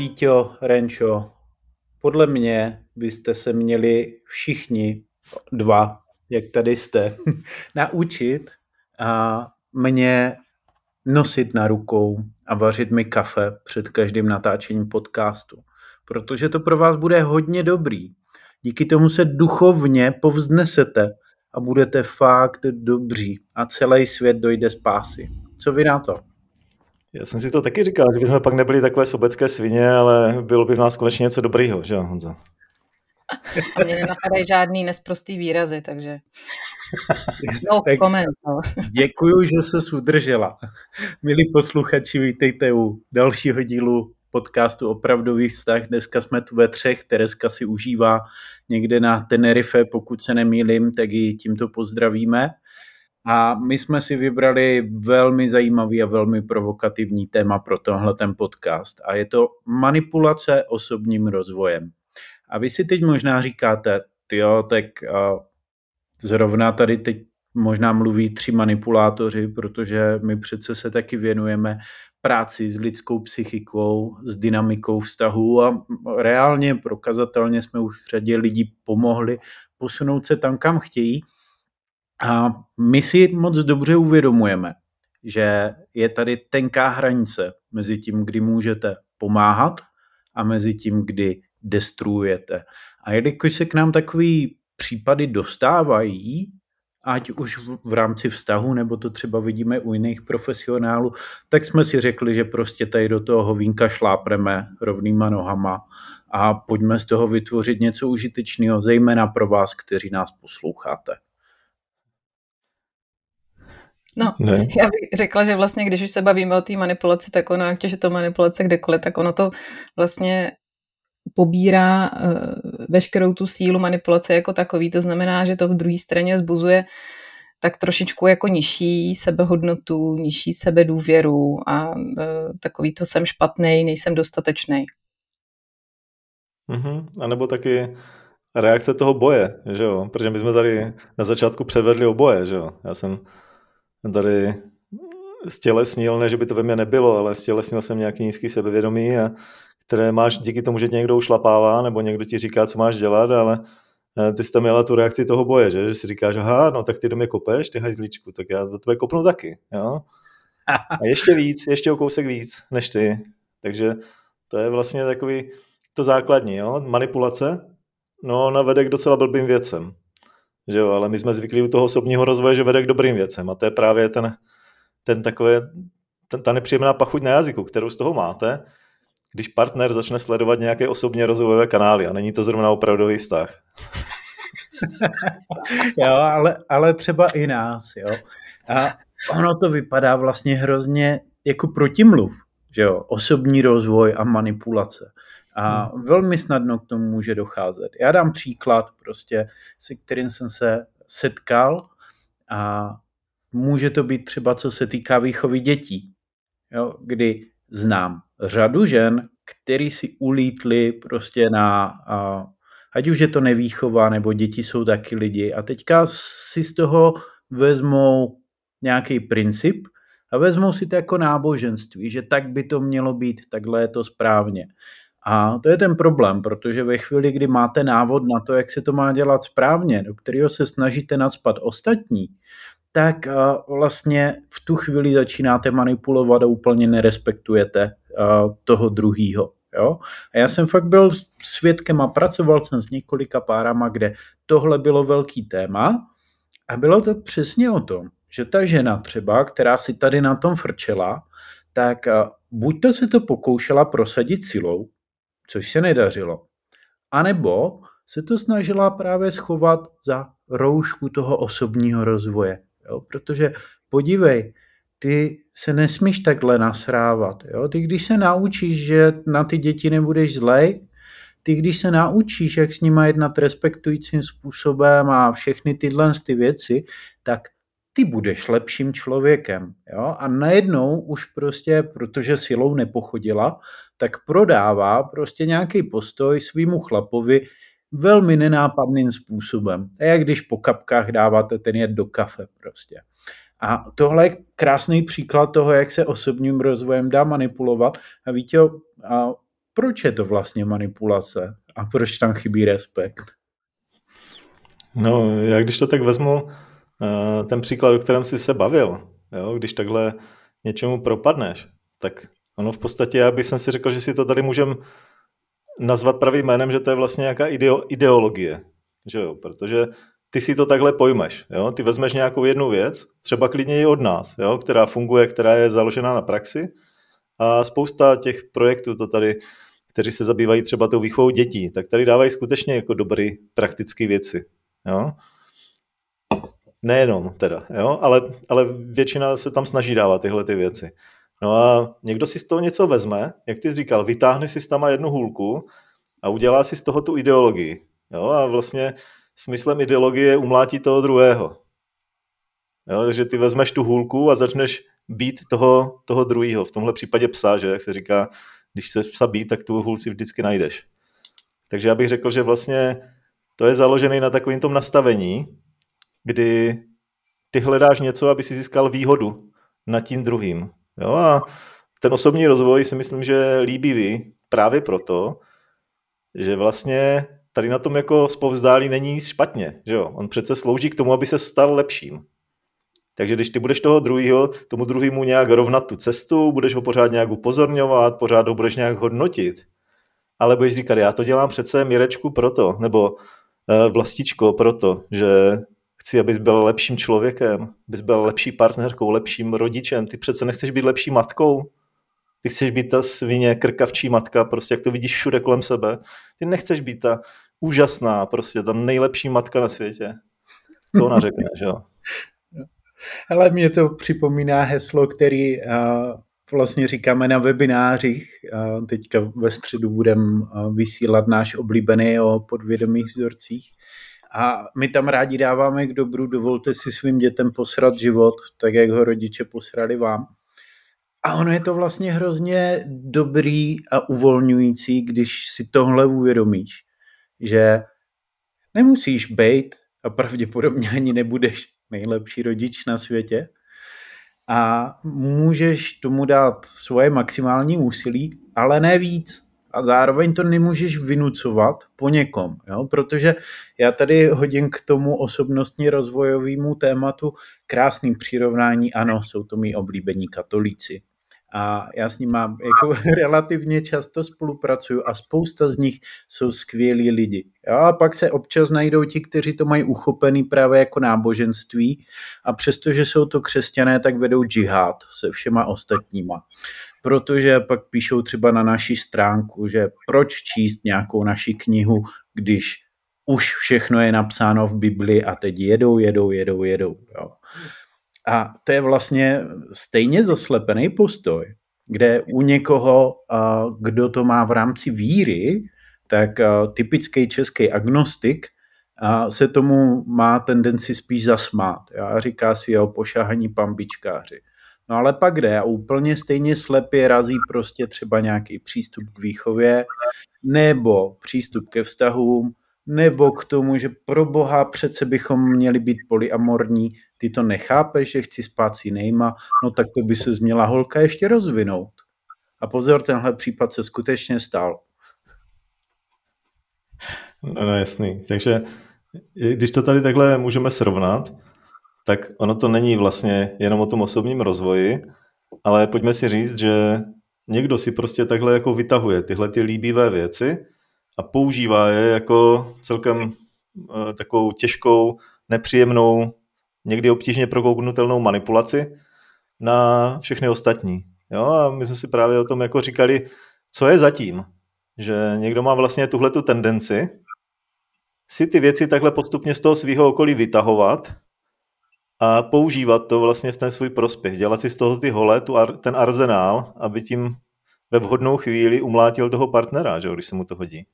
Víťo, Renčo, podle mě byste se měli všichni dva, jak tady jste, naučit a mě nosit na rukou a vařit mi kafe před každým natáčením podcastu. Protože to pro vás bude hodně dobrý. Díky tomu se duchovně povznesete a budete fakt dobří a celý svět dojde z pásy. Co vy na to? Já jsem si to taky říkal, že bychom pak nebyli takové sobecké svině, ale bylo by v nás konečně něco dobrýho, že jo, Honzo? A mě nenapadají žádný nesprostý výrazy, takže no tak comment. No. Děkuju, že se udržela. Milí posluchači, vítejte u dalšího dílu podcastu Opravdový vztah. Dneska jsme tu ve třech, Tereska si užívá někde na Tenerife, pokud se nemýlim, tak ji tímto pozdravíme. A my jsme si vybrali velmi zajímavý a velmi provokativní téma pro tenhle ten podcast a je to manipulace osobním rozvojem. A vy si teď možná říkáte, jo, tak uh, zrovna tady teď možná mluví tři manipulátoři, protože my přece se taky věnujeme práci s lidskou psychikou, s dynamikou vztahu a reálně, prokazatelně jsme už řadě lidí pomohli posunout se tam, kam chtějí. A my si moc dobře uvědomujeme, že je tady tenká hranice mezi tím, kdy můžete pomáhat a mezi tím, kdy destruujete. A jelikož se k nám takový případy dostávají, ať už v rámci vztahu, nebo to třeba vidíme u jiných profesionálů, tak jsme si řekli, že prostě tady do toho hovínka šlápreme rovnýma nohama a pojďme z toho vytvořit něco užitečného, zejména pro vás, kteří nás posloucháte. No, ne. já bych řekla, že vlastně, když už se bavíme o té manipulaci, tak ono, jak je to manipulace kdekoliv, tak ono to vlastně pobírá uh, veškerou tu sílu manipulace jako takový. To znamená, že to v druhé straně zbuzuje tak trošičku jako nižší sebehodnotu, nižší sebedůvěru a uh, takový to jsem špatný, nejsem dostatečný. Mm-hmm. A nebo taky reakce toho boje, že jo? Protože my jsme tady na začátku předvedli oboje, že jo? Já jsem tady stělesnil, ne, že by to ve mně nebylo, ale stělesnil jsem nějaký nízký sebevědomí, a které máš díky tomu, že tě někdo ušlapává, nebo někdo ti říká, co máš dělat, ale eh, ty jsi tam měla tu reakci toho boje, že, že si říkáš, aha, no tak ty do mě kopeš, ty hajzlíčku, tak já do tebe kopnu taky, jo. A ještě víc, ještě o kousek víc než ty. Takže to je vlastně takový to základní, jo. Manipulace, no ona vede k docela blbým věcem. Že jo, ale my jsme zvyklí u toho osobního rozvoje, že vede k dobrým věcem a to je právě ten, ten takové, ten, ta nepříjemná pachuť na jazyku, kterou z toho máte, když partner začne sledovat nějaké osobně rozvojové kanály a není to zrovna opravdový vztah. jo, ale, ale třeba i nás, jo. A ono to vypadá vlastně hrozně jako protimluv, že jo, osobní rozvoj a manipulace. A hmm. velmi snadno k tomu může docházet. Já dám příklad, prostě, se kterým jsem se setkal a může to být třeba, co se týká výchovy dětí, jo, kdy znám řadu žen, který si ulítli prostě na, a, ať už je to nevýchova, nebo děti jsou taky lidi a teďka si z toho vezmou nějaký princip a vezmou si to jako náboženství, že tak by to mělo být, takhle je to správně. A to je ten problém, protože ve chvíli, kdy máte návod na to, jak se to má dělat správně, do kterého se snažíte nadspat ostatní, tak vlastně v tu chvíli začínáte manipulovat a úplně nerespektujete toho druhýho. Jo? A já jsem fakt byl svědkem a pracoval jsem s několika párama, kde tohle bylo velký téma a bylo to přesně o tom, že ta žena třeba, která si tady na tom frčela, tak buď to se to pokoušela prosadit silou, což se nedařilo. A nebo se to snažila právě schovat za roušku toho osobního rozvoje. Jo? Protože podívej, ty se nesmíš takhle nasrávat. Jo? Ty když se naučíš, že na ty děti nebudeš zlej, ty když se naučíš, jak s nima jednat respektujícím způsobem a všechny tyhle ty věci, tak ty budeš lepším člověkem. Jo? A najednou už prostě, protože silou nepochodila, tak prodává prostě nějaký postoj svýmu chlapovi velmi nenápadným způsobem. A jak když po kapkách dáváte ten jed do kafe prostě. A tohle je krásný příklad toho, jak se osobním rozvojem dá manipulovat. A víte, a proč je to vlastně manipulace a proč tam chybí respekt? No, já když to tak vezmu, eh, ten příklad, o kterém jsi se bavil, jo, když takhle něčemu propadneš, tak ono v podstatě, já bych si řekl, že si to tady můžeme nazvat pravým jménem, že to je vlastně nějaká ideo, ideologie, že jo, protože ty si to takhle pojmeš, jo? ty vezmeš nějakou jednu věc, třeba klidně i od nás, jo? která funguje, která je založená na praxi a spousta těch projektů to tady, kteří se zabývají třeba tou výchovou dětí, tak tady dávají skutečně jako dobré praktické věci. Jo? Nejenom teda, jo? Ale, ale většina se tam snaží dávat tyhle ty věci. No a někdo si z toho něco vezme, jak ty jsi říkal, vytáhne si tam jednu hůlku a udělá si z toho tu ideologii. Jo? A vlastně smyslem ideologie je umlátit toho druhého. Jo? Takže ty vezmeš tu hůlku a začneš být toho, toho druhého. V tomhle případě psa, že jak se říká, když se psa být, tak tu hůl si vždycky najdeš. Takže já bych řekl, že vlastně to je založené na takovém tom nastavení, kdy ty hledáš něco, aby si získal výhodu nad tím druhým. Jo? A ten osobní rozvoj si myslím, že je líbivý právě proto, že vlastně tady na tom jako spovzdálí není nic špatně. Že jo? On přece slouží k tomu, aby se stal lepším. Takže když ty budeš toho druhého, tomu druhému nějak rovnat tu cestu, budeš ho pořád nějak upozorňovat, pořád ho budeš nějak hodnotit, ale budeš říkat, já to dělám přece Mirečku proto, nebo e, vlastičko proto, že chci, abys byl lepším člověkem, abys byl lepší partnerkou, lepším rodičem. Ty přece nechceš být lepší matkou, ty chceš být ta svině, krkavčí matka, prostě jak to vidíš všude kolem sebe. Ty nechceš být ta úžasná, prostě ta nejlepší matka na světě. Co ona řekne, že jo? Ale mě to připomíná heslo, který uh, vlastně říkáme na webinářích. Uh, teďka ve středu budeme uh, vysílat náš oblíbený o podvědomých vzorcích. A my tam rádi dáváme k dobru, dovolte si svým dětem posrat život, tak jak ho rodiče posrali vám. A ono je to vlastně hrozně dobrý a uvolňující, když si tohle uvědomíš, že nemusíš být a pravděpodobně ani nebudeš nejlepší rodič na světě a můžeš tomu dát svoje maximální úsilí, ale ne víc. A zároveň to nemůžeš vynucovat po někom, jo? protože já tady hodím k tomu osobnostně rozvojovému tématu krásným přirovnání, ano, jsou to mý oblíbení katolíci a já s ním mám jako relativně často spolupracuju a spousta z nich jsou skvělí lidi. Jo? A pak se občas najdou ti, kteří to mají uchopený právě jako náboženství a přestože jsou to křesťané, tak vedou džihad se všema ostatníma. Protože pak píšou třeba na naší stránku, že proč číst nějakou naši knihu, když už všechno je napsáno v Bibli a teď jedou, jedou, jedou, jedou. Jo. A to je vlastně stejně zaslepený postoj, kde u někoho, kdo to má v rámci víry, tak typický český agnostik se tomu má tendenci spíš zasmát. A říká si, jo, pošahaní pambičkáři. No ale pak jde a úplně stejně slepě razí prostě třeba nějaký přístup k výchově nebo přístup ke vztahům nebo k tomu, že pro boha přece bychom měli být polyamorní, ty to nechápeš, že chci spát s jinýma, no tak to by se změla holka ještě rozvinout. A pozor, tenhle případ se skutečně stal. No, no jasný. Takže když to tady takhle můžeme srovnat, tak ono to není vlastně jenom o tom osobním rozvoji, ale pojďme si říct, že někdo si prostě takhle jako vytahuje tyhle ty líbivé věci a používá je jako celkem eh, takovou těžkou, nepříjemnou, někdy obtížně prokouknutelnou manipulaci na všechny ostatní. Jo? A my jsme si právě o tom jako říkali, co je zatím, že někdo má vlastně tuhle tu tendenci si ty věci takhle postupně z toho svého okolí vytahovat a používat to vlastně v ten svůj prospěch. Dělat si z toho ty hole, tu ar, ten arzenál, aby tím ve vhodnou chvíli umlátil toho partnera, že, když se mu to hodí.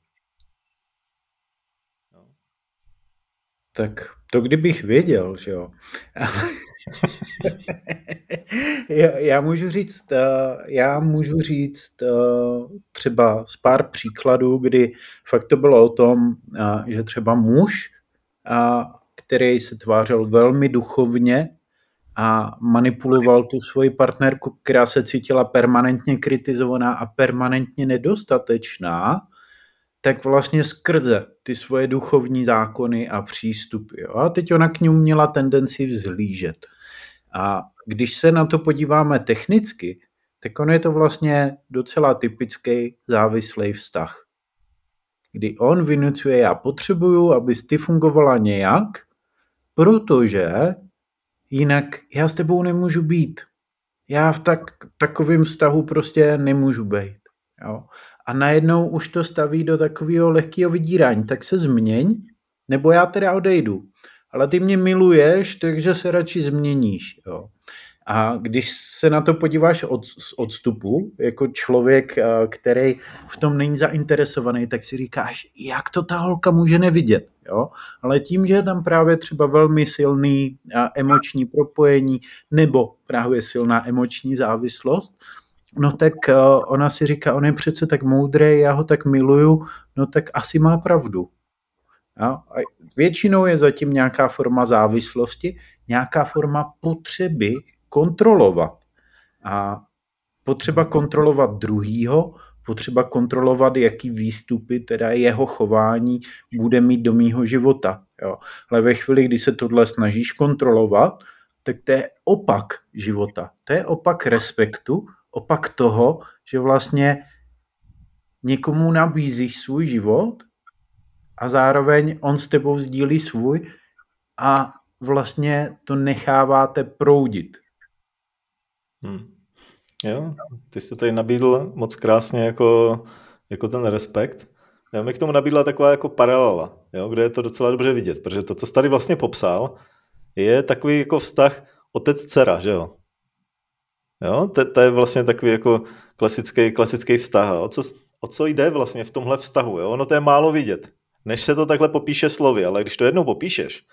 Tak to kdybych věděl, že jo. já, já můžu říct, eh, já můžu říct eh, třeba z pár příkladů, kdy fakt to bylo o tom, eh, že třeba muž, který se tvářil velmi duchovně a manipuloval tu svoji partnerku, která se cítila permanentně kritizovaná a permanentně nedostatečná, tak vlastně skrze ty svoje duchovní zákony a přístupy. Jo? A teď ona k ní měla tendenci vzhlížet. A když se na to podíváme technicky, tak on je to vlastně docela typický závislý vztah. Kdy on vynucuje, já potřebuju, abys ty fungovala nějak, protože jinak já s tebou nemůžu být. Já v tak, takovém vztahu prostě nemůžu být. Jo? A najednou už to staví do takového lehkého vydírání. Tak se změň, nebo já teda odejdu. Ale ty mě miluješ, takže se radši změníš. Jo? A když se na to podíváš od, z odstupu, jako člověk, eh, který v tom není zainteresovaný, tak si říkáš, jak to ta holka může nevidět. Jo? Ale tím, že je tam právě třeba velmi silný eh, emoční propojení nebo právě silná emoční závislost, no tak eh, ona si říká, on je přece tak moudrý, já ho tak miluju, no tak asi má pravdu. Jo? A většinou je zatím nějaká forma závislosti, nějaká forma potřeby kontrolovat. A potřeba kontrolovat druhýho, potřeba kontrolovat, jaký výstupy, teda jeho chování bude mít do mýho života. Jo. Ale ve chvíli, kdy se tohle snažíš kontrolovat, tak to je opak života. To je opak respektu, opak toho, že vlastně někomu nabízíš svůj život a zároveň on s tebou sdílí svůj a vlastně to necháváte proudit. Hmm. Jo, ty jsi to tady nabídl moc krásně jako, jako ten respekt. Já mi k tomu nabídla taková jako paralela, jo, kde je to docela dobře vidět, protože to, co jsi tady vlastně popsal, je takový jako vztah otec-dcera, že jo? Jo, to, to je vlastně takový jako klasický, klasický vztah. O co, o co jde vlastně v tomhle vztahu? Jo? Ono to je málo vidět, než se to takhle popíše slovy, ale když to jednou popíšeš,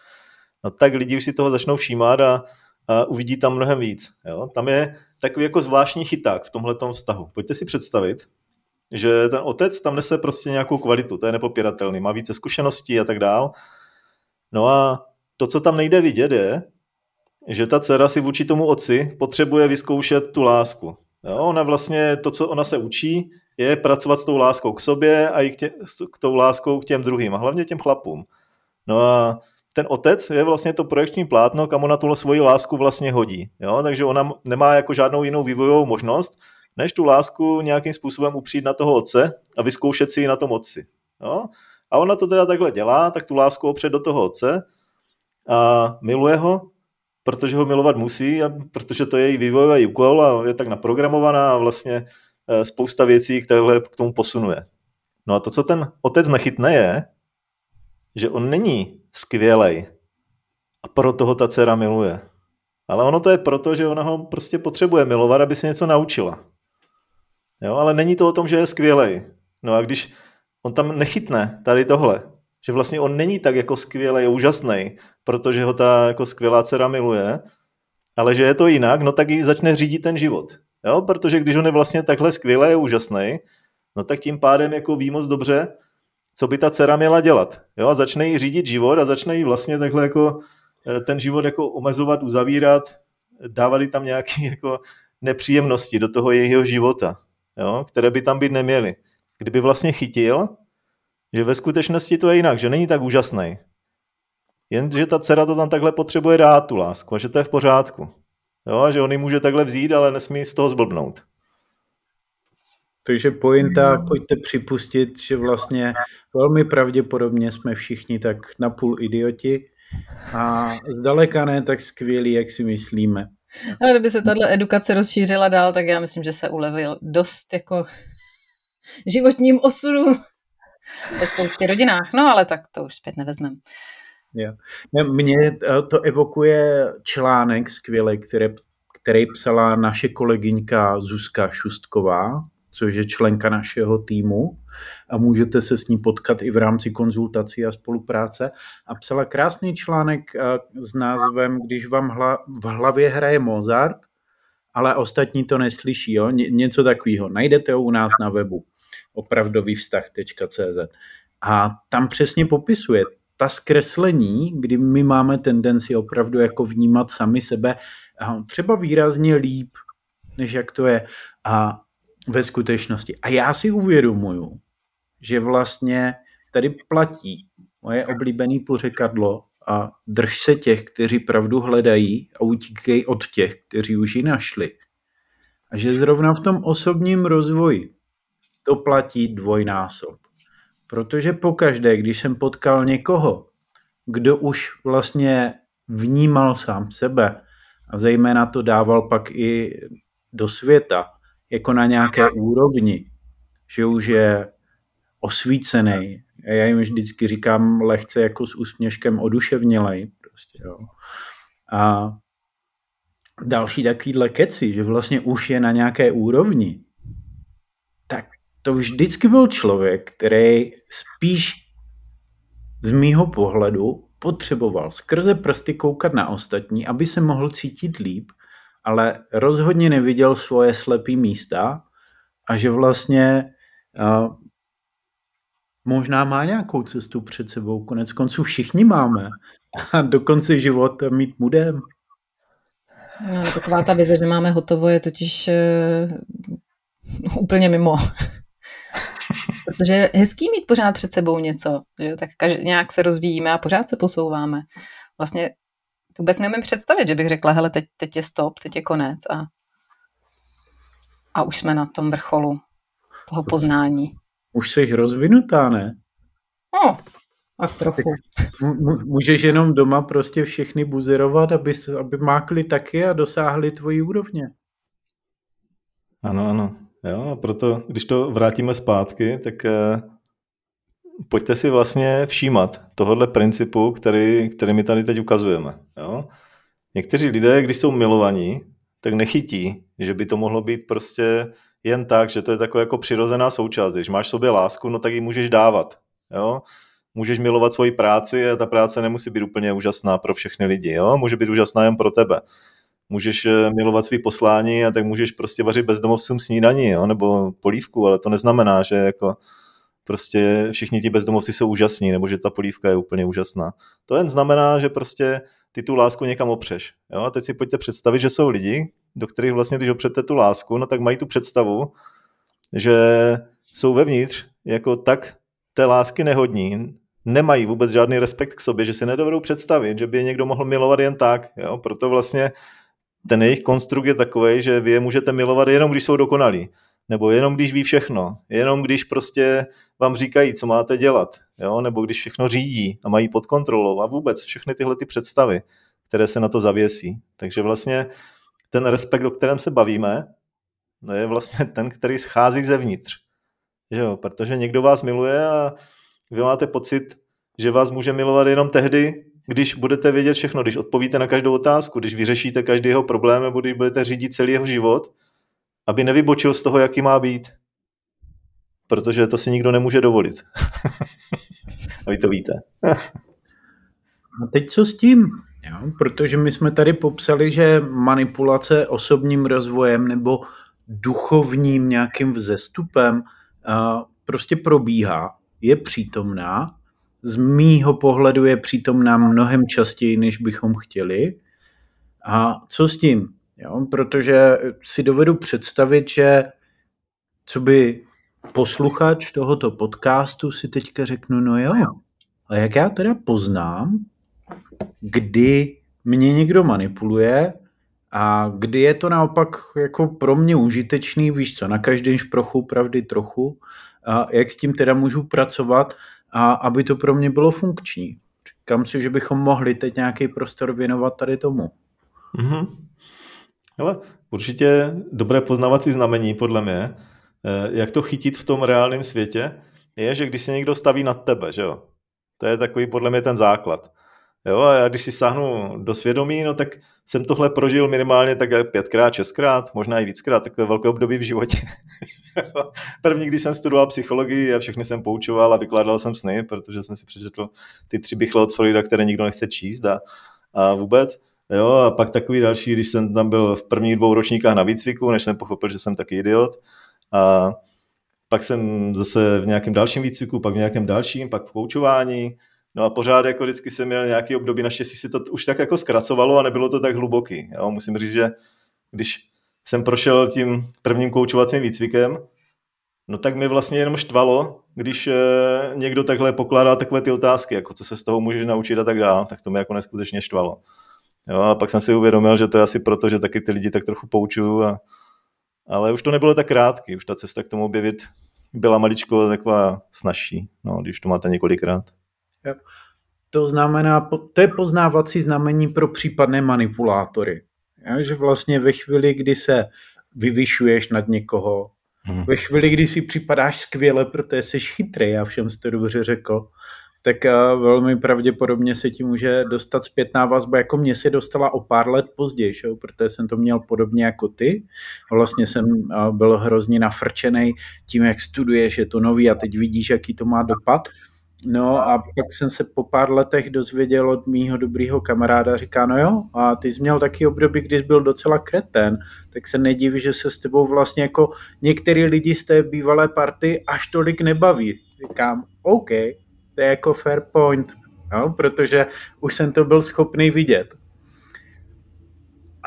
no tak lidi už si toho začnou všímat a, a uvidí tam mnohem víc. Jo? Tam je takový jako zvláštní chyták v tomhle vztahu. Pojďte si představit, že ten otec tam nese prostě nějakou kvalitu, to je nepopiratelný, má více zkušeností a tak dál. No a to, co tam nejde vidět, je, že ta dcera si vůči tomu otci potřebuje vyzkoušet tu lásku. Jo, ona vlastně, to, co ona se učí, je pracovat s tou láskou k sobě a i k, tě, k tou láskou k těm druhým a hlavně těm chlapům. No a ten otec je vlastně to projekční plátno, kam ona tu svoji lásku vlastně hodí. Jo? Takže ona nemá jako žádnou jinou vývojovou možnost, než tu lásku nějakým způsobem upřít na toho otce a vyzkoušet si ji na tom otci. Jo? A ona to teda takhle dělá, tak tu lásku opřed do toho otce a miluje ho, protože ho milovat musí, a protože to je její vývojový úkol a je tak naprogramovaná a vlastně eh, spousta věcí, které k tomu posunuje. No a to, co ten otec nechytne, je, že on není skvělej a proto ho ta dcera miluje. Ale ono to je proto, že ona ho prostě potřebuje milovat, aby se něco naučila. Jo, ale není to o tom, že je skvělej. No a když on tam nechytne tady tohle, že vlastně on není tak jako skvělej, úžasný, protože ho ta jako skvělá dcera miluje, ale že je to jinak, no tak ji začne řídit ten život. Jo, protože když on je vlastně takhle skvělý a úžasný, no tak tím pádem jako ví moc dobře, co by ta dcera měla dělat. Jo? A začne jí řídit život a začne jí vlastně takhle jako eh, ten život jako omezovat, uzavírat, dávat jí tam nějaké jako nepříjemnosti do toho jejího života, jo? které by tam být neměly. Kdyby vlastně chytil, že ve skutečnosti to je jinak, že není tak úžasný. Jenže ta dcera to tam takhle potřebuje dát, tu lásku, a že to je v pořádku. Jo, a že on ji může takhle vzít, ale nesmí z toho zblbnout. Takže pointa, pojďte připustit, že vlastně velmi pravděpodobně jsme všichni tak napůl idioti a zdaleka ne tak skvělí, jak si myslíme. Ale kdyby se tahle edukace rozšířila dál, tak já myslím, že se ulevil dost jako životním osudu ve spoustě rodinách. No ale tak to už zpět nevezmeme. Mně to evokuje článek skvělý, který, který psala naše kolegyňka Zuzka Šustková, což je členka našeho týmu a můžete se s ní potkat i v rámci konzultací a spolupráce. A psala krásný článek eh, s názvem Když vám hla, v hlavě hraje Mozart, ale ostatní to neslyší. Jo? Ně, něco takového. Najdete ho u nás na webu opravdovývztah.cz a tam přesně popisuje ta zkreslení, kdy my máme tendenci opravdu jako vnímat sami sebe třeba výrazně líp, než jak to je a ve skutečnosti. A já si uvědomuju, že vlastně tady platí moje oblíbené pořekadlo a drž se těch, kteří pravdu hledají a utíkej od těch, kteří už ji našli. A že zrovna v tom osobním rozvoji to platí dvojnásob. Protože pokaždé, když jsem potkal někoho, kdo už vlastně vnímal sám sebe a zejména to dával pak i do světa, jako na nějaké úrovni, že už je osvícený. Já jim vždycky říkám lehce jako s úsměškem oduševnělej. Prostě, jo. A další takovýhle keci, že vlastně už je na nějaké úrovni, tak to vždycky byl člověk, který spíš z mýho pohledu potřeboval skrze prsty koukat na ostatní, aby se mohl cítit líp, ale rozhodně neviděl svoje slepý místa a že vlastně uh, možná má nějakou cestu před sebou. Konec konců všichni máme. A do konce života mít mudem. No, taková ta vize, že máme hotovo, je totiž uh, úplně mimo. Protože je hezký mít pořád před sebou něco, že tak každý, nějak se rozvíjíme a pořád se posouváme. Vlastně vůbec neumím představit, že bych řekla, hele, teď, teď je stop, teď je konec a, a už jsme na tom vrcholu toho poznání. Už jsi rozvinutá, ne? No, a trochu. můžeš jenom doma prostě všechny buzerovat, aby, aby mákli taky a dosáhli tvojí úrovně. Ano, ano. Jo, a proto, když to vrátíme zpátky, tak eh, pojďte si vlastně všímat tohohle principu, který, který my tady teď ukazujeme. Jo? Někteří lidé, když jsou milovaní, tak nechytí, že by to mohlo být prostě jen tak, že to je taková jako přirozená součást. Když máš sobě lásku, no tak ji můžeš dávat. Jo? Můžeš milovat svoji práci a ta práce nemusí být úplně úžasná pro všechny lidi. Jo? Může být úžasná jen pro tebe můžeš eh, milovat svý poslání a tak můžeš prostě vařit bezdomovcům snídaní, jo, nebo polívku, ale to neznamená, že jako prostě všichni ti bezdomovci jsou úžasní, nebo že ta polívka je úplně úžasná. To jen znamená, že prostě ty tu lásku někam opřeš. Jo? A teď si pojďte představit, že jsou lidi, do kterých vlastně, když opřete tu lásku, no tak mají tu představu, že jsou vevnitř jako tak té lásky nehodní, nemají vůbec žádný respekt k sobě, že si nedovedou představit, že by je někdo mohl milovat jen tak. Jo? Proto vlastně ten jejich konstrukt je takový, že vy je můžete milovat jenom, když jsou dokonalí. Nebo jenom, když ví všechno. Jenom, když prostě vám říkají, co máte dělat. Jo? Nebo když všechno řídí a mají pod kontrolou. A vůbec všechny tyhle ty představy, které se na to zavěsí. Takže vlastně ten respekt, o kterém se bavíme, no je vlastně ten, který schází zevnitř. Jo? Protože někdo vás miluje a vy máte pocit, že vás může milovat jenom tehdy, když budete vědět všechno, když odpovíte na každou otázku, když vyřešíte každý jeho problém nebo když budete řídit celý jeho život, aby nevybočil z toho, jaký má být. Protože to si nikdo nemůže dovolit. A vy to víte. A teď co s tím? Jo, protože my jsme tady popsali, že manipulace osobním rozvojem nebo duchovním nějakým vzestupem prostě probíhá, je přítomná z mýho pohledu je přítomná mnohem častěji, než bychom chtěli. A co s tím? Jo? Protože si dovedu představit, že co by posluchač tohoto podcastu si teďka řeknu, no jo, a jak já teda poznám, kdy mě někdo manipuluje a kdy je to naopak jako pro mě užitečný, víš co, na každém šprochu pravdy trochu, a jak s tím teda můžu pracovat a aby to pro mě bylo funkční. Říkám si, že bychom mohli teď nějaký prostor věnovat tady tomu. Mm-hmm. Ale určitě dobré poznávací znamení podle mě, eh, jak to chytit v tom reálném světě, je, že když se někdo staví nad tebe, že jo? To je takový podle mě ten základ. Jo, a já když si sáhnu do svědomí, no tak jsem tohle prožil minimálně tak pětkrát, šestkrát, možná i víckrát, takové velké období v životě. První, když jsem studoval psychologii a všechny jsem poučoval a vykládal jsem sny, protože jsem si přečetl ty tři bychle od Freuda, které nikdo nechce číst a, a vůbec. Jo, a pak takový další, když jsem tam byl v prvních dvou ročníkách na výcviku, než jsem pochopil, že jsem taky idiot. A pak jsem zase v nějakém dalším výcviku, pak v nějakém dalším, pak v poučování, No a pořád jako vždycky jsem měl nějaký období, naštěstí si to už tak jako zkracovalo a nebylo to tak hluboký. Jo? Musím říct, že když jsem prošel tím prvním koučovacím výcvikem, no tak mi vlastně jenom štvalo, když e, někdo takhle pokládá takové ty otázky, jako co se z toho může naučit a tak dále, tak to mi jako neskutečně štvalo. Jo, a pak jsem si uvědomil, že to je asi proto, že taky ty lidi tak trochu poučuju, a, ale už to nebylo tak krátký, už ta cesta k tomu objevit byla maličko taková snažší, no, když to máte několikrát. Jo. To znamená, to je poznávací znamení pro případné manipulátory. Jo, že vlastně ve chvíli, kdy se vyvyšuješ nad někoho, hmm. ve chvíli, kdy si připadáš skvěle, protože jsi chytrý, já všem jste dobře řekl, tak eh, velmi pravděpodobně se ti může dostat zpětná vazba, jako mě se dostala o pár let později, že? protože jsem to měl podobně jako ty. Vlastně jsem eh, byl hrozně nafrčený tím, jak studuješ, je to nový a teď vidíš, jaký to má dopad. No a pak jsem se po pár letech dozvěděl od mýho dobrýho kamaráda, říká, no jo, a ty jsi měl taky období, když byl docela kreten, tak se nediví, že se s tebou vlastně jako některý lidi z té bývalé party až tolik nebaví. Říkám, OK, to je jako fair point, no, protože už jsem to byl schopný vidět.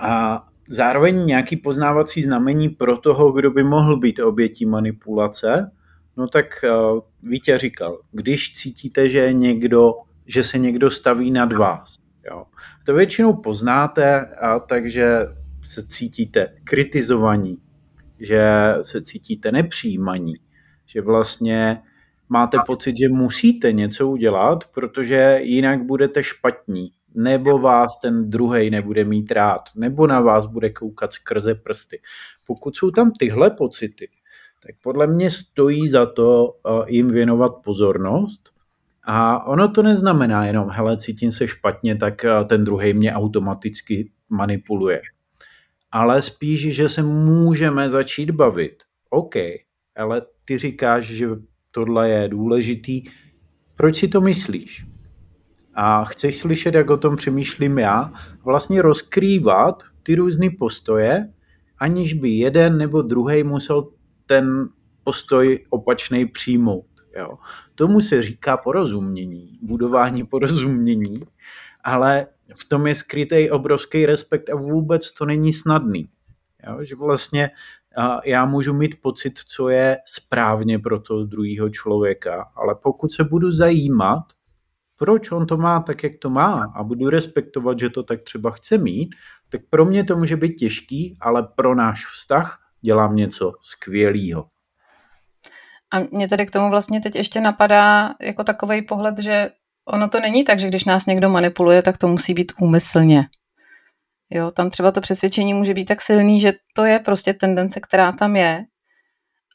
A zároveň nějaký poznávací znamení pro toho, kdo by mohl být obětí manipulace, no tak uh, Vítě říkal, když cítíte, že někdo, že se někdo staví nad vás, jo, to většinou poznáte, a takže se cítíte kritizovaní, že se cítíte nepřijímaní, že vlastně máte pocit, že musíte něco udělat, protože jinak budete špatní, nebo vás ten druhý nebude mít rád, nebo na vás bude koukat skrze prsty. Pokud jsou tam tyhle pocity, tak podle mě stojí za to eh, jim věnovat pozornost. A ono to neznamená jenom, hele, cítím se špatně, tak eh, ten druhý mě automaticky manipuluje. Ale spíš, že se můžeme začít bavit. OK, ale ty říkáš, že tohle je důležitý. Proč si to myslíš? A chceš slyšet, jak o tom přemýšlím já, vlastně rozkrývat ty různé postoje, aniž by jeden nebo druhý musel ten postoj opačný přijmout. Jo. Tomu se říká porozumění, budování porozumění, ale v tom je skrytý obrovský respekt a vůbec to není snadný. Jo, že vlastně já můžu mít pocit, co je správně pro toho druhého člověka, ale pokud se budu zajímat, proč on to má tak, jak to má a budu respektovat, že to tak třeba chce mít, tak pro mě to může být těžký, ale pro náš vztah dělám něco skvělého. A mě tady k tomu vlastně teď ještě napadá jako takový pohled, že ono to není tak, že když nás někdo manipuluje, tak to musí být úmyslně. Jo, tam třeba to přesvědčení může být tak silný, že to je prostě tendence, která tam je.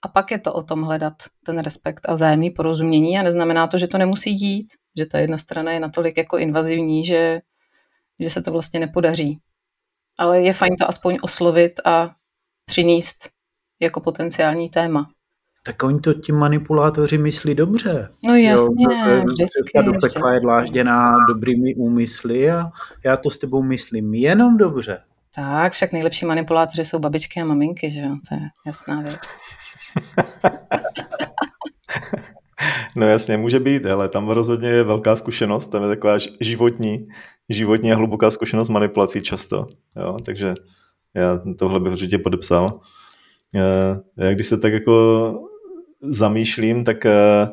A pak je to o tom hledat ten respekt a vzájemný porozumění a neznamená to, že to nemusí dít, že ta jedna strana je natolik jako invazivní, že, že se to vlastně nepodaří. Ale je fajn to aspoň oslovit a přinést jako potenciální téma. Tak oni to ti manipulátoři myslí dobře. No jasně, jo, vždycky. do pekla je dlážděná dobrými úmysly a já to s tebou myslím jenom dobře. Tak, však nejlepší manipulátoři jsou babičky a maminky, že jo, to je jasná věc. no jasně, může být, ale tam rozhodně je velká zkušenost, tam je taková životní, životní a hluboká zkušenost manipulací často, jo, takže já tohle bych určitě podepsal. Eh, já když se tak jako zamýšlím, tak eh,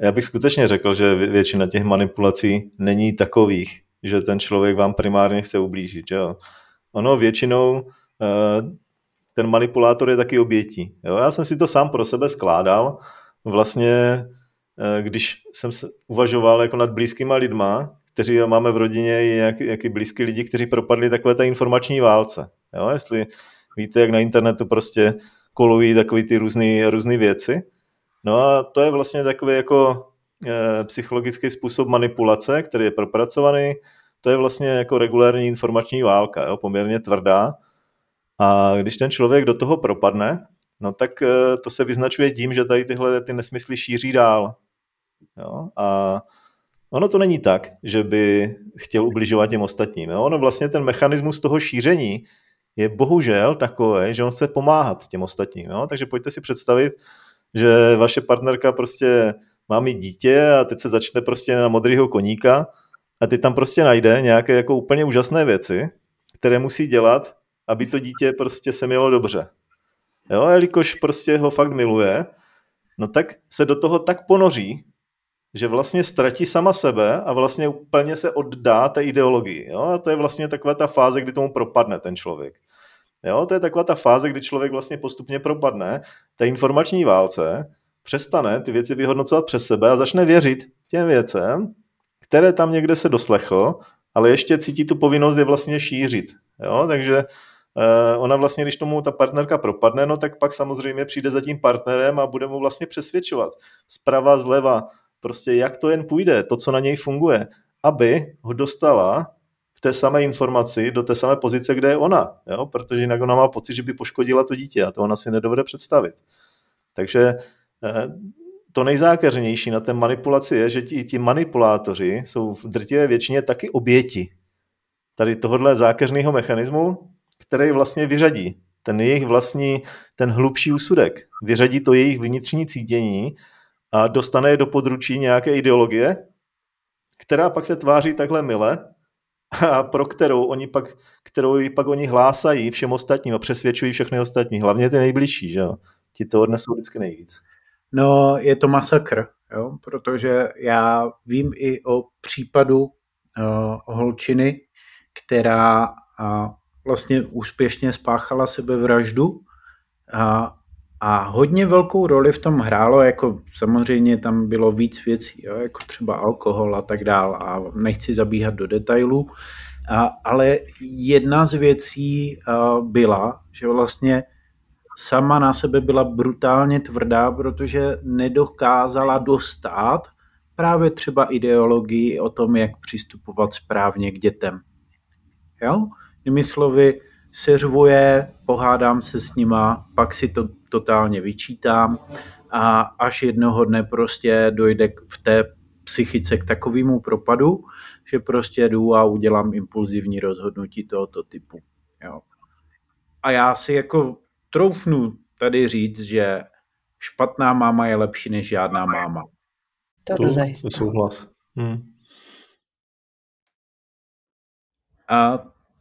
já bych skutečně řekl, že většina těch manipulací není takových, že ten člověk vám primárně chce ublížit. Jo? Ono většinou eh, ten manipulátor je taky obětí. Jo? Já jsem si to sám pro sebe skládal. Vlastně, když jsem se uvažoval jako nad blízkýma lidma, kteří máme v rodině i jak, jaký blízký lidi, kteří propadli takové té informační válce. Jo? Jestli víte, jak na internetu prostě kolují takové ty různé různé věci. No a to je vlastně takový jako e, psychologický způsob manipulace, který je propracovaný. To je vlastně jako regulární informační válka, jo, poměrně tvrdá. A když ten člověk do toho propadne, no tak e, to se vyznačuje tím, že tady tyhle ty nesmysly šíří dál. Jo? A ono to není tak, že by chtěl ubližovat těm ostatním. Jo? Ono vlastně ten mechanismus toho šíření je bohužel takové, že on chce pomáhat těm ostatním. Jo? Takže pojďte si představit, že vaše partnerka prostě má mít dítě a teď se začne prostě na modrýho koníka a teď tam prostě najde nějaké jako úplně úžasné věci, které musí dělat, aby to dítě prostě se mělo dobře. Jo, a jelikož prostě ho fakt miluje, no tak se do toho tak ponoří, že vlastně ztratí sama sebe a vlastně úplně se oddá té ideologii. Jo? A to je vlastně taková ta fáze, kdy tomu propadne ten člověk. Jo? To je taková ta fáze, kdy člověk vlastně postupně propadne té informační válce, přestane ty věci vyhodnocovat přes sebe a začne věřit těm věcem, které tam někde se doslechl, ale ještě cítí tu povinnost je vlastně šířit. Jo? Takže uh, ona vlastně, když tomu ta partnerka propadne, no tak pak samozřejmě přijde za tím partnerem a bude mu vlastně přesvědčovat. Zprava, zleva, prostě jak to jen půjde, to, co na něj funguje, aby ho dostala v té samé informaci do té samé pozice, kde je ona, jo? protože jinak ona má pocit, že by poškodila to dítě a to ona si nedovede představit. Takže eh, to nejzákeřnější na té manipulaci je, že ti, ti manipulátoři jsou v drtivé většině taky oběti tady tohohle zákeřného mechanismu, který vlastně vyřadí ten jejich vlastní, ten hlubší úsudek, vyřadí to jejich vnitřní cítění a dostane je do područí nějaké ideologie, která pak se tváří takhle mile a pro kterou oni pak, kterou pak oni hlásají všem ostatním a přesvědčují všechny ostatní, hlavně ty nejbližší, že jo? Ti to odnesou vždycky nejvíc. No, je to masakr, jo? protože já vím i o případu uh, holčiny, která uh, vlastně úspěšně spáchala sebevraždu a a hodně velkou roli v tom hrálo, jako samozřejmě tam bylo víc věcí, jo, jako třeba alkohol a tak dál a nechci zabíhat do detailů, a, ale jedna z věcí a, byla, že vlastně sama na sebe byla brutálně tvrdá, protože nedokázala dostat právě třeba ideologii o tom, jak přistupovat správně k dětem. Jo? Jinými slovy, seřvuje, pohádám se s nima, pak si to totálně vyčítám a až jednoho dne prostě dojde v té psychice k takovému propadu, že prostě jdu a udělám impulzivní rozhodnutí tohoto typu. Jo. A já si jako troufnu tady říct, že špatná máma je lepší než žádná máma. To, to zajistě. souhlas. Hmm. A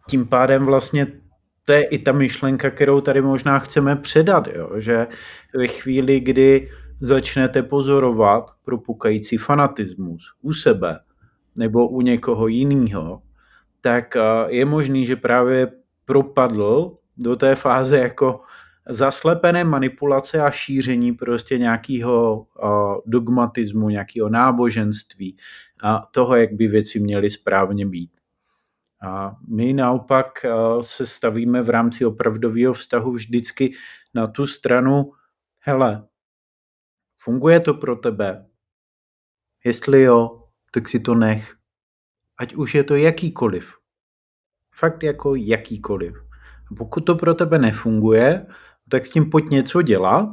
tím pádem vlastně to je i ta myšlenka, kterou tady možná chceme předat, jo? že ve chvíli, kdy začnete pozorovat propukající fanatismus u sebe nebo u někoho jiného, tak je možný, že právě propadl do té fáze jako zaslepené manipulace a šíření prostě nějakého dogmatismu, nějakého náboženství a toho, jak by věci měly správně být. A my naopak eh, se stavíme v rámci opravdového vztahu vždycky na tu stranu, hele, funguje to pro tebe? Jestli jo, tak si to nech. Ať už je to jakýkoliv. Fakt jako jakýkoliv. A pokud to pro tebe nefunguje, tak s tím pojď něco dělat,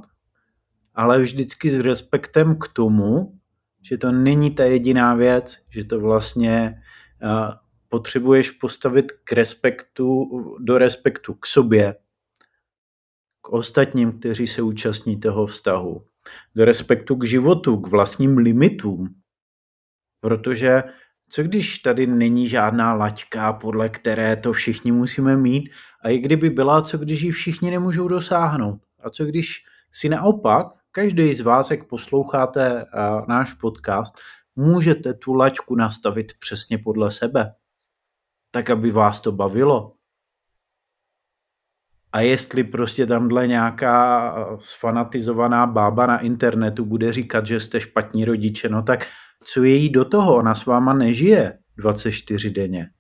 ale vždycky s respektem k tomu, že to není ta jediná věc, že to vlastně eh, potřebuješ postavit k respektu, do respektu k sobě, k ostatním, kteří se účastní toho vztahu, do respektu k životu, k vlastním limitům. Protože co když tady není žádná laťka, podle které to všichni musíme mít, a i kdyby byla, co když ji všichni nemůžou dosáhnout? A co když si naopak, každý z vás, jak posloucháte náš podcast, můžete tu laťku nastavit přesně podle sebe tak aby vás to bavilo. A jestli prostě tamhle nějaká eh, sfanatizovaná bába na internetu bude říkat, že jste špatní rodiče, no tak co je jí do toho? Ona s váma nežije 24 denně.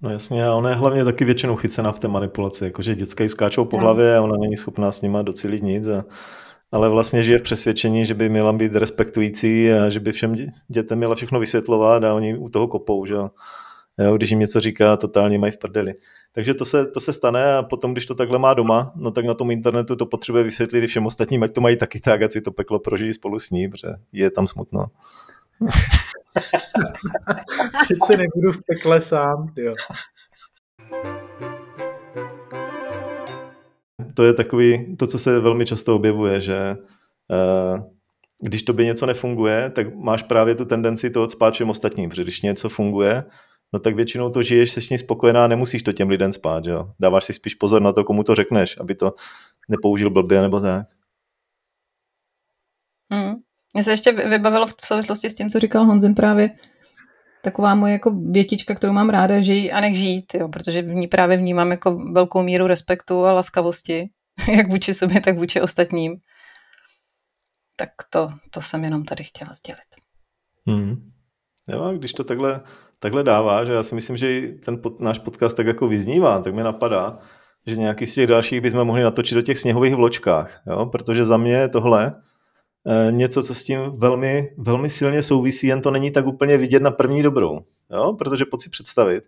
No jasně, a ona je hlavně taky většinou chycená v té manipulaci, jakože dětská jí skáčou po hlavě a ona není schopná s nima docílit nic a ale vlastně žije v přesvědčení, že by měla být respektující a že by všem dětem měla všechno vysvětlovat a oni u toho kopou, že jo. když jim něco říká, totálně mají v prdeli. Takže to se, to se stane a potom, když to takhle má doma, no tak na tom internetu to potřebuje vysvětlit všem ostatním, ať to mají taky tak, ať si to peklo prožijí spolu s ní, protože je tam smutno. Přece nebudu v pekle sám, jo. To je takový, to, co se velmi často objevuje, že uh, když tobě něco nefunguje, tak máš právě tu tendenci to odspát všem ostatním, protože když něco funguje, no tak většinou to žiješ, se s ní spokojená, nemusíš to těm lidem spát, jo. Dáváš si spíš pozor na to, komu to řekneš, aby to nepoužil blbě nebo tak. Mně se ještě vybavilo v souvislosti s tím, co říkal Honzen právě, taková moje jako větička, kterou mám ráda, žij a nech žít, jo, protože v ní právě vnímám jako velkou míru respektu a laskavosti, jak vůči sobě, tak vůči ostatním. Tak to, to jsem jenom tady chtěla sdělit. Hmm. Jo, když to takhle, takhle dává, že já si myslím, že ten pod, náš podcast tak jako vyznívá, tak mi napadá, že nějaký z těch dalších bychom mohli natočit do těch sněhových vločkách, jo? protože za mě tohle něco, co s tím velmi, velmi silně souvisí, jen to není tak úplně vidět na první dobrou, jo? protože pojď si představit,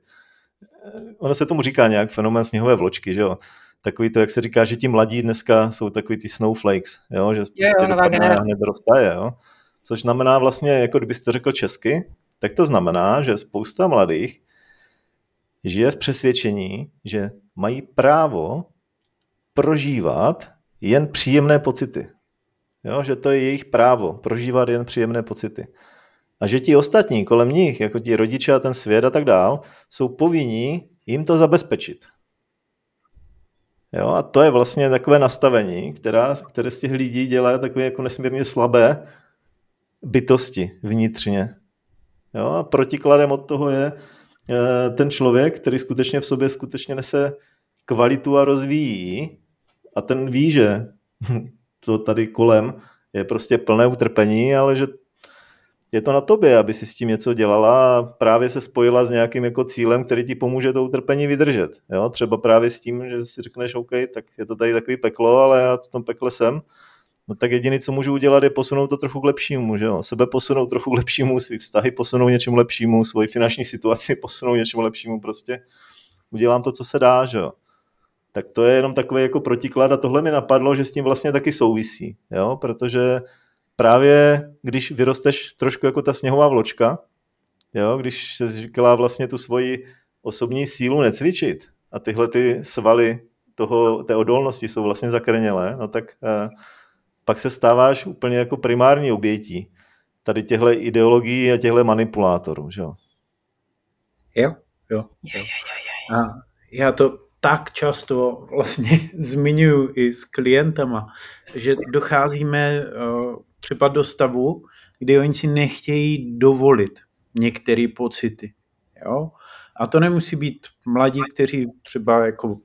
e, ono se tomu říká nějak fenomén sněhové vločky, že jo? Takový to, jak se říká, že ti mladí dneska jsou takový ty snowflakes, jo? že jo, prostě generace. Roztaje, jo? což znamená vlastně, jako kdybyste řekl česky, tak to znamená, že spousta mladých žije v přesvědčení, že mají právo prožívat jen příjemné pocity. Jo, že to je jejich právo, prožívat jen příjemné pocity. A že ti ostatní kolem nich, jako ti rodiče a ten svět a tak dál, jsou povinní jim to zabezpečit. Jo, a to je vlastně takové nastavení, která, které z těch lidí dělá takové jako nesmírně slabé bytosti vnitřně. Jo, a protikladem od toho je eh, ten člověk, který skutečně v sobě skutečně nese kvalitu a rozvíjí a ten ví, že to tady kolem je prostě plné utrpení, ale že je to na tobě, aby si s tím něco dělala a právě se spojila s nějakým jako cílem, který ti pomůže to utrpení vydržet. Jo? Třeba právě s tím, že si řekneš, OK, tak je to tady takový peklo, ale já v tom pekle jsem no tak jediné, co můžu udělat, je posunout to trochu k lepšímu, že jo? Sebe posunout trochu k lepšímu, svý vztahy posunout něčemu lepšímu, svoji finanční situaci posunout něčemu lepšímu, prostě udělám to, co se dá, že jo? Tak to je jenom takový jako protiklad a tohle mi napadlo, že s tím vlastně taky souvisí, jo? Protože právě když vyrosteš trošku jako ta sněhová vločka, jo? když se říkala vlastně tu svoji osobní sílu necvičit a tyhle ty svaly toho, té odolnosti jsou vlastně zakrnělé, no tak eh, pak se stáváš úplně jako primární obětí tady těchto ideologií a těchto manipulátorů, že jo? Jo, jo. jo. A já to tak často vlastně zmiňuji i s klientama, že docházíme uh, třeba do stavu, kdy oni si nechtějí dovolit některé pocity. Jo? A to nemusí být mladí, kteří třeba jako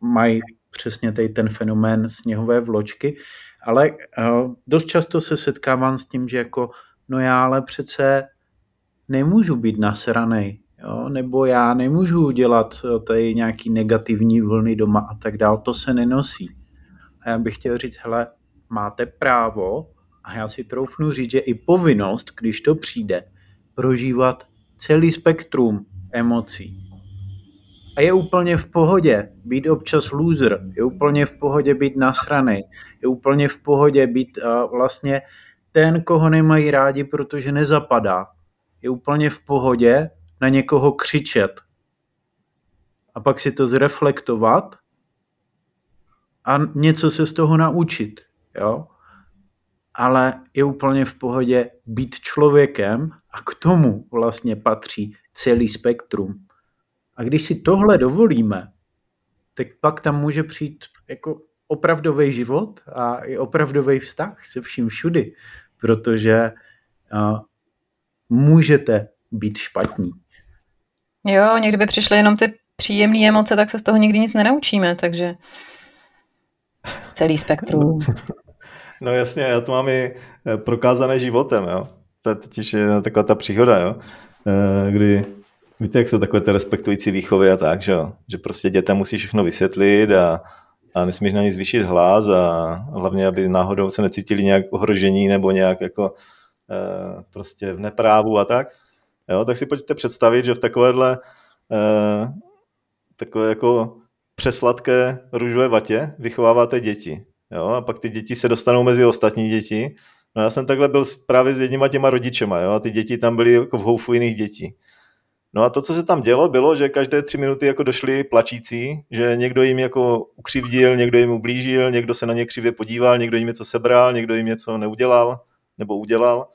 mají přesně tady ten fenomén sněhové vločky, ale uh, dost často se setkávám s tím, že jako, no já ale přece nemůžu být nasranej, jo? nebo já nemůžu dělat eh, tady nějaký negativní vlny doma a tak dál, to se nenosí. A já bych chtěl říct, hele, máte právo, a já si troufnu říct, že i povinnost, když to přijde, prožívat celý spektrum emocí. A je úplně v pohodě být občas loser, je úplně v pohodě být nasraný, je úplně v pohodě být uh, vlastně ten, koho nemají rádi, protože nezapadá. Je úplně v pohodě na někoho křičet a pak si to zreflektovat a něco se z toho naučit. Jo? Ale je úplně v pohodě být člověkem a k tomu vlastně patří celý spektrum. A když si tohle dovolíme, tak pak tam může přijít jako opravdový život a i opravdový vztah se vším všudy, protože můžete být špatní. Jo, někdy by přišly jenom ty příjemné emoce, tak se z toho nikdy nic nenaučíme, takže celý spektrum. No jasně, já to mám i eh, prokázané životem, jo. To je totiž taková ta příhoda, jo. Eh, kdy Víte, jak jsou takové ty respektující výchovy a tak, že, že prostě dětem musí všechno vysvětlit a, a nesmíš na ně zvýšit hlas a hlavně, aby náhodou se necítili nějak ohrožení nebo nějak jako e, prostě v neprávu a tak. Jo, tak si pojďte představit, že v takovéhle e, takové jako přesladké růžové vatě vychováváte děti. Jo, a pak ty děti se dostanou mezi ostatní děti. No já jsem takhle byl právě s jedněma těma rodičema, jo, a ty děti tam byly jako v houfu jiných dětí. No a to, co se tam dělo, bylo, že každé tři minuty jako došli plačící, že někdo jim jako ukřivdil, někdo jim ublížil, někdo se na ně křivě podíval, někdo jim něco sebral, někdo jim něco neudělal nebo udělal.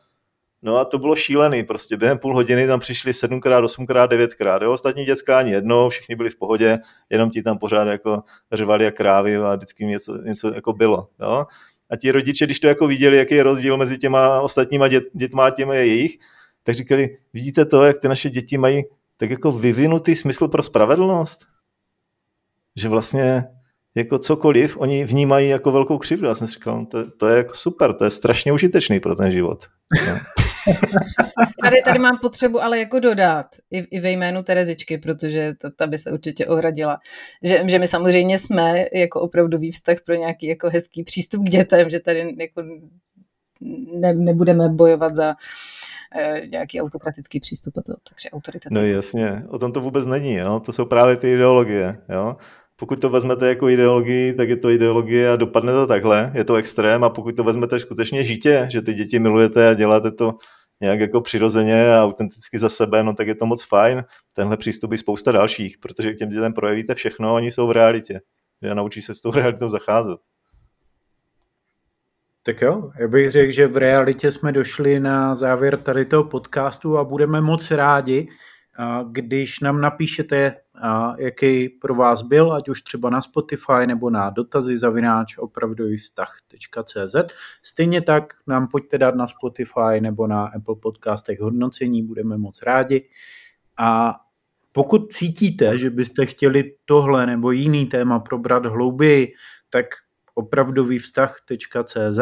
No a to bylo šílený, prostě během půl hodiny tam přišli sedmkrát, osmkrát, devětkrát, jo? ostatní dětská ani jedno, všichni byli v pohodě, jenom ti tam pořád jako řvali a krávy a vždycky něco, něco jako bylo, jo? A ti rodiče, když to jako viděli, jaký je rozdíl mezi těma ostatníma dět, dětma a těmi jejich, tak říkali, vidíte to, jak ty naše děti mají tak jako vyvinutý smysl pro spravedlnost? Že vlastně jako cokoliv oni vnímají jako velkou křivdu. Já jsem si říkal, no to, to je jako super, to je strašně užitečný pro ten život. No. Tady, tady mám potřebu ale jako dodat i, i ve jménu Terezičky, protože ta, ta by se určitě ohradila, že, že my samozřejmě jsme jako opravdový vztah pro nějaký jako hezký přístup k dětem, že tady jako ne, nebudeme bojovat za eh, nějaký autokratický přístup, to, takže autorita. No jasně, o tom to vůbec není, jo? to jsou právě ty ideologie. Jo? Pokud to vezmete jako ideologii, tak je to ideologie a dopadne to takhle, je to extrém a pokud to vezmete skutečně žitě, že ty děti milujete a děláte to nějak jako přirozeně a autenticky za sebe, no tak je to moc fajn. Tenhle přístup je spousta dalších, protože k těm dětem projevíte všechno, oni jsou v realitě. A naučí se s tou realitou zacházet. Tak jo, já bych řekl, že v realitě jsme došli na závěr tady toho podcastu a budeme moc rádi, když nám napíšete, jaký pro vás byl, ať už třeba na Spotify nebo na dotazy zavináč opravdovývztah.cz. Stejně tak nám pojďte dát na Spotify nebo na Apple podcastech hodnocení, budeme moc rádi. A pokud cítíte, že byste chtěli tohle nebo jiný téma probrat hlouběji, tak opravdovývztah.cz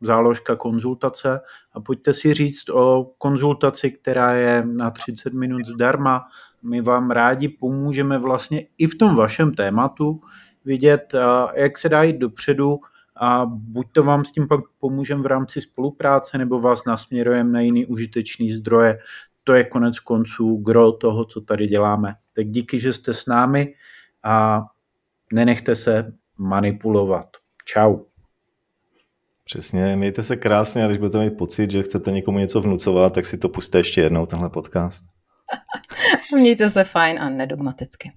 záložka konzultace a pojďte si říct o konzultaci, která je na 30 minut zdarma. My vám rádi pomůžeme vlastně i v tom vašem tématu vidět, jak se dá jít dopředu a buď to vám s tím pak pomůžeme v rámci spolupráce, nebo vás nasměrujeme na jiný užitečný zdroje. To je konec konců gro toho, co tady děláme. Tak díky, že jste s námi a nenechte se manipulovat. Ciao. Přesně, mějte se krásně a když budete mít pocit, že chcete někomu něco vnucovat, tak si to puste ještě jednou, tenhle podcast. mějte se fajn a nedogmaticky.